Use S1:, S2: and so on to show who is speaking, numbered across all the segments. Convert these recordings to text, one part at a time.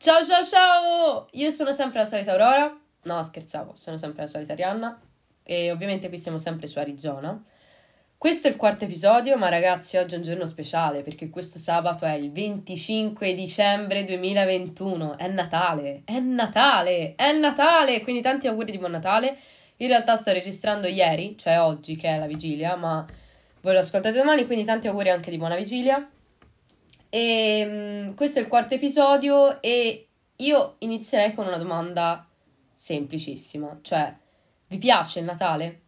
S1: Ciao ciao ciao! Io sono sempre la solita Aurora. No, scherzavo, sono sempre la solita Arianna. E ovviamente qui siamo sempre su Arizona. Questo è il quarto episodio, ma ragazzi, oggi è un giorno speciale perché questo sabato è il 25 dicembre 2021. È Natale, è Natale, è Natale! Quindi tanti auguri di buon Natale. In realtà sto registrando ieri, cioè oggi che è la vigilia, ma voi lo ascoltate domani, quindi tanti auguri anche di buona vigilia. E um, questo è il quarto episodio e io inizierei con una domanda semplicissima, cioè vi piace il Natale?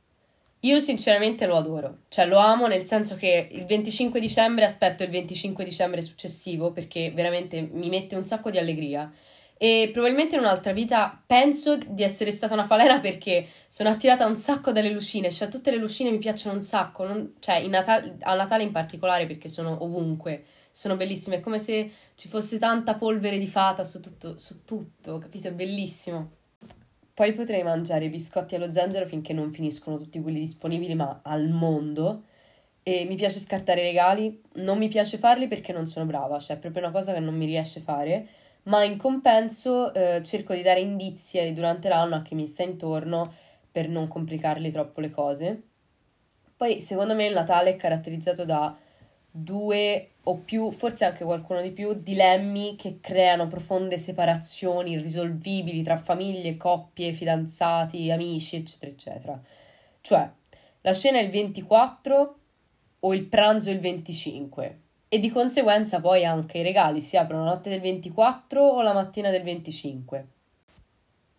S1: Io sinceramente lo adoro, cioè lo amo nel senso che il 25 dicembre aspetto il 25 dicembre successivo perché veramente mi mette un sacco di allegria e probabilmente in un'altra vita penso di essere stata una falena perché sono attirata un sacco dalle lucine, cioè tutte le lucine mi piacciono un sacco, non, cioè Natale, a Natale in particolare perché sono ovunque, sono bellissime, è come se ci fosse tanta polvere di fata su tutto, su tutto capito? È bellissimo. Poi potrei mangiare i biscotti allo zenzero finché non finiscono tutti quelli disponibili, ma al mondo. E mi piace scartare i regali, non mi piace farli perché non sono brava, cioè è proprio una cosa che non mi riesce a fare, ma in compenso eh, cerco di dare indizi durante l'anno a chi mi sta intorno per non complicarli troppo le cose. Poi secondo me il Natale è caratterizzato da due o più, forse anche qualcuno di più, dilemmi che creano profonde separazioni irrisolvibili tra famiglie, coppie, fidanzati, amici, eccetera, eccetera. Cioè, la scena è il 24 o il pranzo il 25 e di conseguenza poi anche i regali si aprono la notte del 24 o la mattina del 25.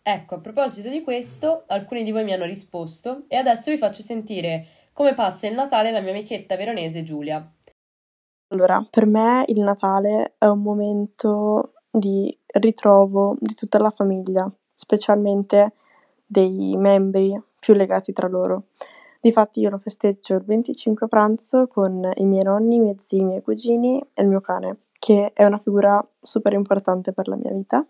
S1: Ecco, a proposito di questo, alcuni di voi mi hanno risposto e adesso vi faccio sentire come passa il Natale la mia amichetta veronese Giulia.
S2: Allora, per me il Natale è un momento di ritrovo di tutta la famiglia, specialmente dei membri più legati tra loro. Difatti io lo festeggio il 25 a pranzo con i miei nonni, i miei zii, i miei cugini e il mio cane, che è una figura super importante per la mia vita.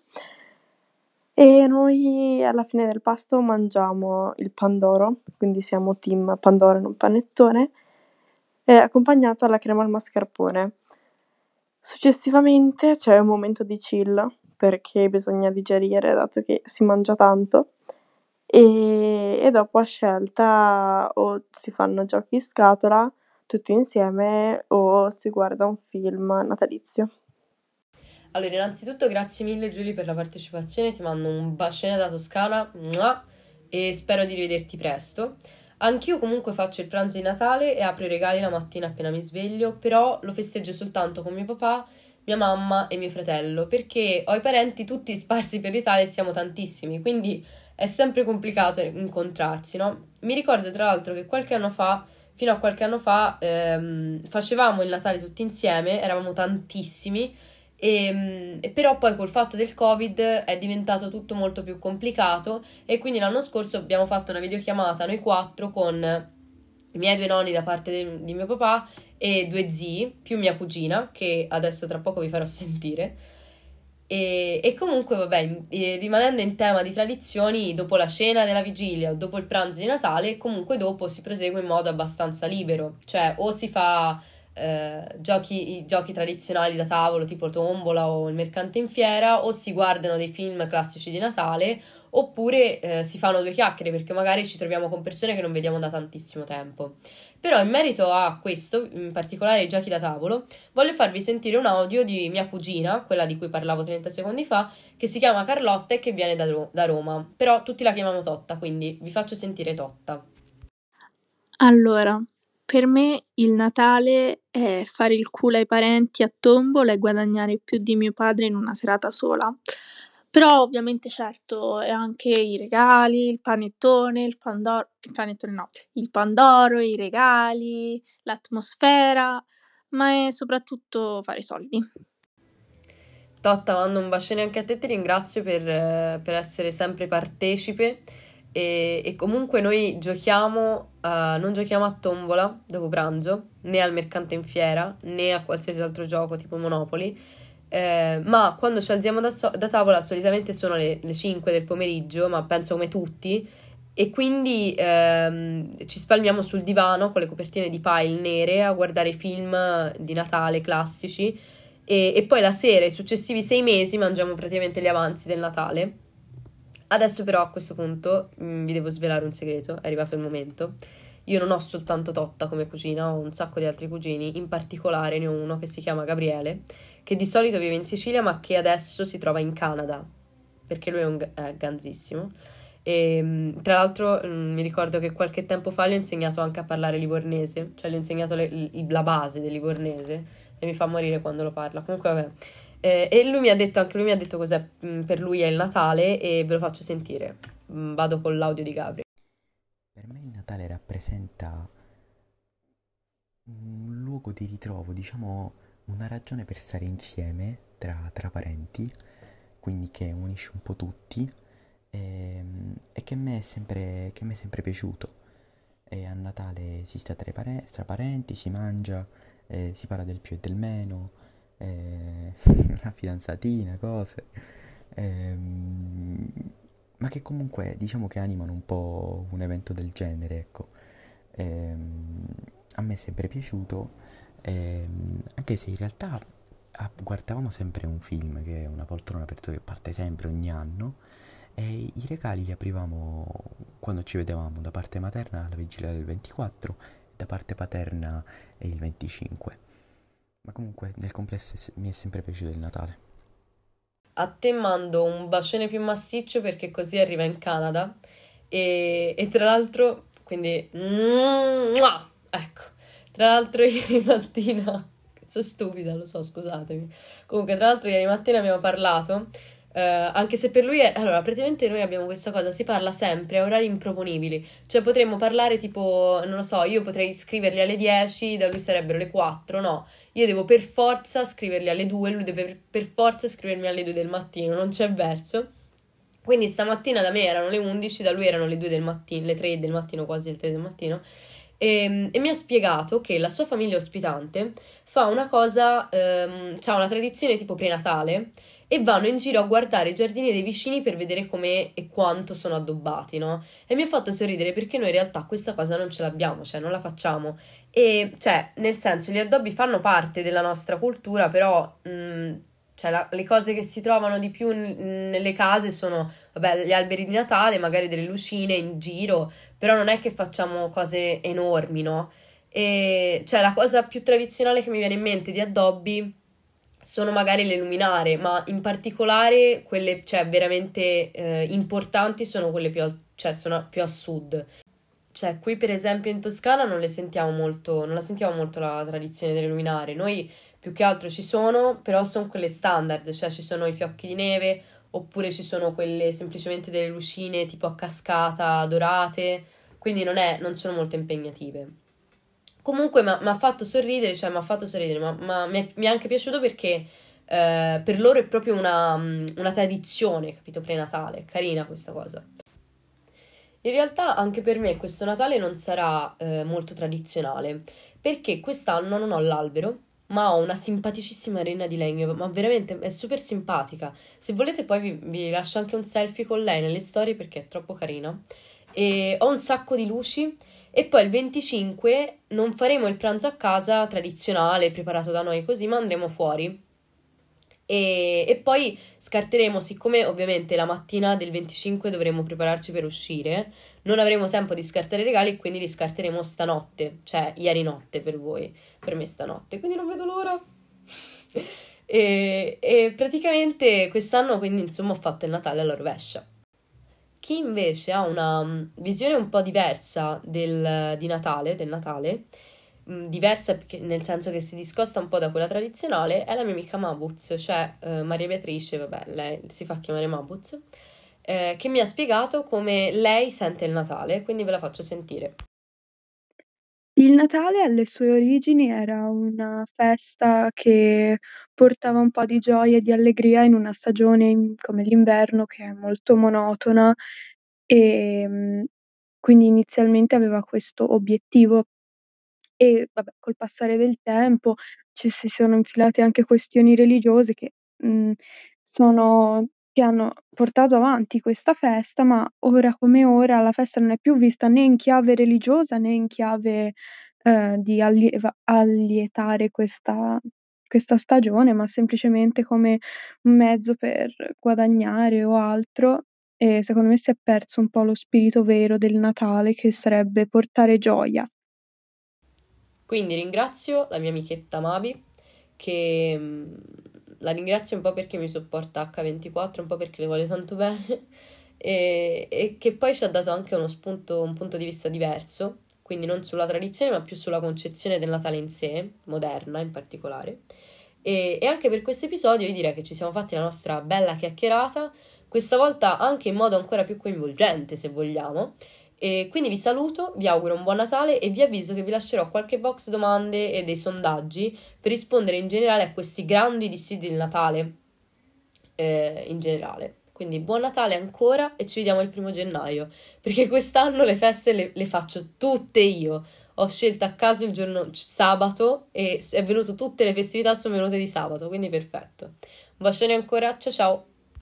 S2: E noi alla fine del pasto mangiamo il pandoro, quindi siamo team pandoro e non panettone, è accompagnato alla crema al mascarpone. Successivamente c'è un momento di chill perché bisogna digerire dato che si mangia tanto e, e dopo a scelta o si fanno giochi in scatola tutti insieme o si guarda un film natalizio.
S1: Allora, innanzitutto grazie mille Giulia per la partecipazione, ti mando un bacione da Toscana e spero di rivederti presto. Anch'io comunque faccio il pranzo di Natale e apro i regali la mattina appena mi sveglio, però lo festeggio soltanto con mio papà, mia mamma e mio fratello, perché ho i parenti tutti sparsi per l'Italia e siamo tantissimi, quindi è sempre complicato incontrarsi, no? Mi ricordo tra l'altro che qualche anno fa, fino a qualche anno fa, ehm, facevamo il Natale tutti insieme, eravamo tantissimi, e, ehm, però poi col fatto del covid è diventato tutto molto più complicato e quindi l'anno scorso abbiamo fatto una videochiamata noi quattro con i miei due nonni da parte de, di mio papà e due zii più mia cugina che adesso tra poco vi farò sentire. E, e comunque vabbè rimanendo in tema di tradizioni dopo la cena della vigilia o dopo il pranzo di Natale comunque dopo si prosegue in modo abbastanza libero. Cioè o si fa eh, giochi, i giochi tradizionali da tavolo tipo tombola o il mercante in fiera o si guardano dei film classici di Natale oppure eh, si fanno due chiacchiere perché magari ci troviamo con persone che non vediamo da tantissimo tempo. Però in merito a questo, in particolare i giochi da tavolo, voglio farvi sentire un audio di mia cugina, quella di cui parlavo 30 secondi fa, che si chiama Carlotta e che viene da, Ro- da Roma. Però tutti la chiamano Totta, quindi vi faccio sentire Totta.
S3: Allora, per me il Natale è fare il culo ai parenti a tombola e guadagnare più di mio padre in una serata sola. Però ovviamente certo è anche i regali, il panettone, il pandoro, il panettone no, il pandoro, i regali, l'atmosfera, ma è soprattutto fare soldi.
S1: Totta, mando un bacione anche a te, ti ringrazio per, per essere sempre partecipe e, e comunque noi giochiamo, uh, non giochiamo a tombola dopo pranzo, né al mercante in fiera, né a qualsiasi altro gioco tipo Monopoli. Eh, ma quando ci alziamo da, so- da tavola solitamente sono le, le 5 del pomeriggio, ma penso come tutti, e quindi ehm, ci spalmiamo sul divano con le copertine di pile nere a guardare film di Natale classici e, e poi la sera, i successivi sei mesi, mangiamo praticamente gli avanzi del Natale. Adesso però a questo punto mh, mm, vi devo svelare un segreto, è arrivato il momento. Io non ho soltanto Totta come cugina, ho un sacco di altri cugini, in particolare ne ho uno che si chiama Gabriele, che di solito vive in Sicilia ma che adesso si trova in Canada, perché lui è un è ganzissimo. E, mm, tra l'altro mh, mm, mi ricordo che qualche tempo fa gli ho insegnato anche a parlare livornese, cioè gli ho insegnato le, la base del livornese e mi fa morire quando lo parla. Comunque, vabbè. Eh, e lui mi ha detto, anche lui mi ha detto cos'è mm, per lui è il Natale e ve lo faccio sentire. Mm, vado con l'audio di Gabri.
S4: Per me il Natale rappresenta un luogo di ritrovo, diciamo una ragione per stare insieme tra, tra parenti, quindi che unisce un po' tutti e, ehm, e che, mi è sempre, che mi è sempre piaciuto. E a Natale si sta tra, pare- tra parenti, si mangia, eh, si parla del più e del meno, eh, la fidanzatina, cose, ehm, ma che comunque diciamo che animano un po' un evento del genere, ecco. Ehm, a me è sempre piaciuto, ehm, anche se in realtà ah, guardavamo sempre un film che è Una poltrona per due che parte sempre ogni anno e i regali li aprivamo quando ci vedevamo da parte materna alla vigilia del 24 da parte paterna il 25. Ma comunque nel complesso mi è sempre piaciuto il Natale.
S1: A te mando un bacione più massiccio perché così arriva in Canada e, e tra l'altro, quindi... Ecco, tra l'altro ieri mattina... Sono stupida, lo so, scusatemi. Comunque, tra l'altro ieri mattina abbiamo parlato Uh, anche se per lui è. Allora, praticamente noi abbiamo questa cosa, si parla sempre a orari improponibili. Cioè, potremmo parlare tipo, non lo so, io potrei scriverli alle 10, da lui sarebbero le 4, no. Io devo per forza scriverli alle 2, lui deve per forza scrivermi alle 2 del mattino, non c'è verso. Quindi stamattina da me erano le 11, da lui erano le 2 del mattino, le 3 del mattino, quasi le 3 del mattino. E, ehm, e, mi ha spiegato che la sua famiglia ospitante fa una cosa, um, ha una tradizione tipo prenatale e vanno in giro a guardare i giardini dei vicini per vedere come e quanto sono addobbati, no? E mi ha fatto sorridere perché noi in realtà questa cosa non ce l'abbiamo, cioè non la facciamo. E cioè, nel senso, gli addobbi fanno parte della nostra cultura, però mh, cioè, la, le cose che si trovano di più n- nelle case sono, vabbè, gli alberi di Natale, magari delle lucine in giro, però non è che facciamo cose enormi, no? E cioè, la cosa più tradizionale che mi viene in mente di addobbi sono magari le luminare, ma in particolare quelle cioè, veramente eh, importanti sono quelle più, al- cioè, sono più a sud. Cioè, qui per esempio in Toscana non le sentiamo molto, non la sentiamo molto la tradizione delle luminare. Noi più che altro ci sono, però sono quelle standard, cioè ci sono i fiocchi di neve, oppure ci sono quelle semplicemente delle lucine tipo a cascata dorate, quindi non, è, non sono molto impegnative. Comunque mi ha fatto sorridere, cioè mi ha fatto sorridere, ma, mi, è, anche piaciuto perché eh, per loro è proprio una, una tradizione, capito, prenatale. Carina questa cosa. In realtà anche per me questo Natale non sarà eh, molto tradizionale, perché quest'anno non ho l'albero, ma ho una simpaticissima renna di legno, ma veramente è super simpatica. Se volete poi vi, vi lascio anche un selfie con lei nelle storie perché è troppo carina. E ho un sacco di luci e poi il 25 non faremo il pranzo a casa tradizionale, preparato da noi così, ma andremo fuori. E, e, poi scarteremo, siccome ovviamente la mattina del 25 dovremo prepararci per uscire, non avremo tempo di scartare i regali e quindi li scarteremo stanotte, cioè ieri notte per voi, per me stanotte, quindi non vedo l'ora. e, e praticamente quest'anno quindi insomma ho fatto il Natale alla rovescia. Chi invece ha una mm, visione un po' diversa del, di Natale, del Natale, diversa nel senso che si discosta un po' da quella tradizionale, è la mia amica Mabuz, cioè eh, Maria Beatrice, vabbè, lei si fa chiamare Mabuz, eh, che mi ha spiegato come lei sente il Natale, quindi ve la faccio sentire.
S2: Il Natale alle sue origini era una festa che portava un po' di gioia e di allegria in una stagione come l'inverno che è molto monotona, ehm, quindi inizialmente aveva questo obiettivo e vabbè col passare del tempo ci si sono infilate anche questioni religiose che, mhmm, sono che hanno portato avanti questa festa, ma ora come ora la festa non è più vista né in chiave religiosa né in chiave, ehm, di allieva allietare questa
S5: questa stagione, ma semplicemente come un mezzo per guadagnare o altro. E secondo me si è perso un po' lo spirito vero del Natale, che sarebbe portare gioia.
S1: Quindi ringrazio la mia amichetta Mabi, che mm, la ringrazio un po' perché mi sopporta H24, un po' perché le voglio tanto bene, e, e che poi ci ha dato anche uno spunto, un punto di vista diverso, quindi non sulla tradizione, ma più sulla concezione del Natale in sé, moderna in particolare. E, e anche per questo episodio io direi che ci siamo fatti la nostra bella chiacchierata, questa volta anche in modo ancora più coinvolgente, se vogliamo. E quindi vi saluto, vi auguro un buon Natale e vi avviso che vi lascerò qualche box domande e dei sondaggi per rispondere in generale a questi grandi dissidi del Natale eh, in generale. Quindi buon Natale ancora e ci vediamo il primo gennaio, perché quest'anno le feste le, le faccio tutte io. Ho scelto a caso il giorno sabato e è venuto tutte le festività sono venute di sabato, quindi perfetto. Un bacione ancora, ciao ciao!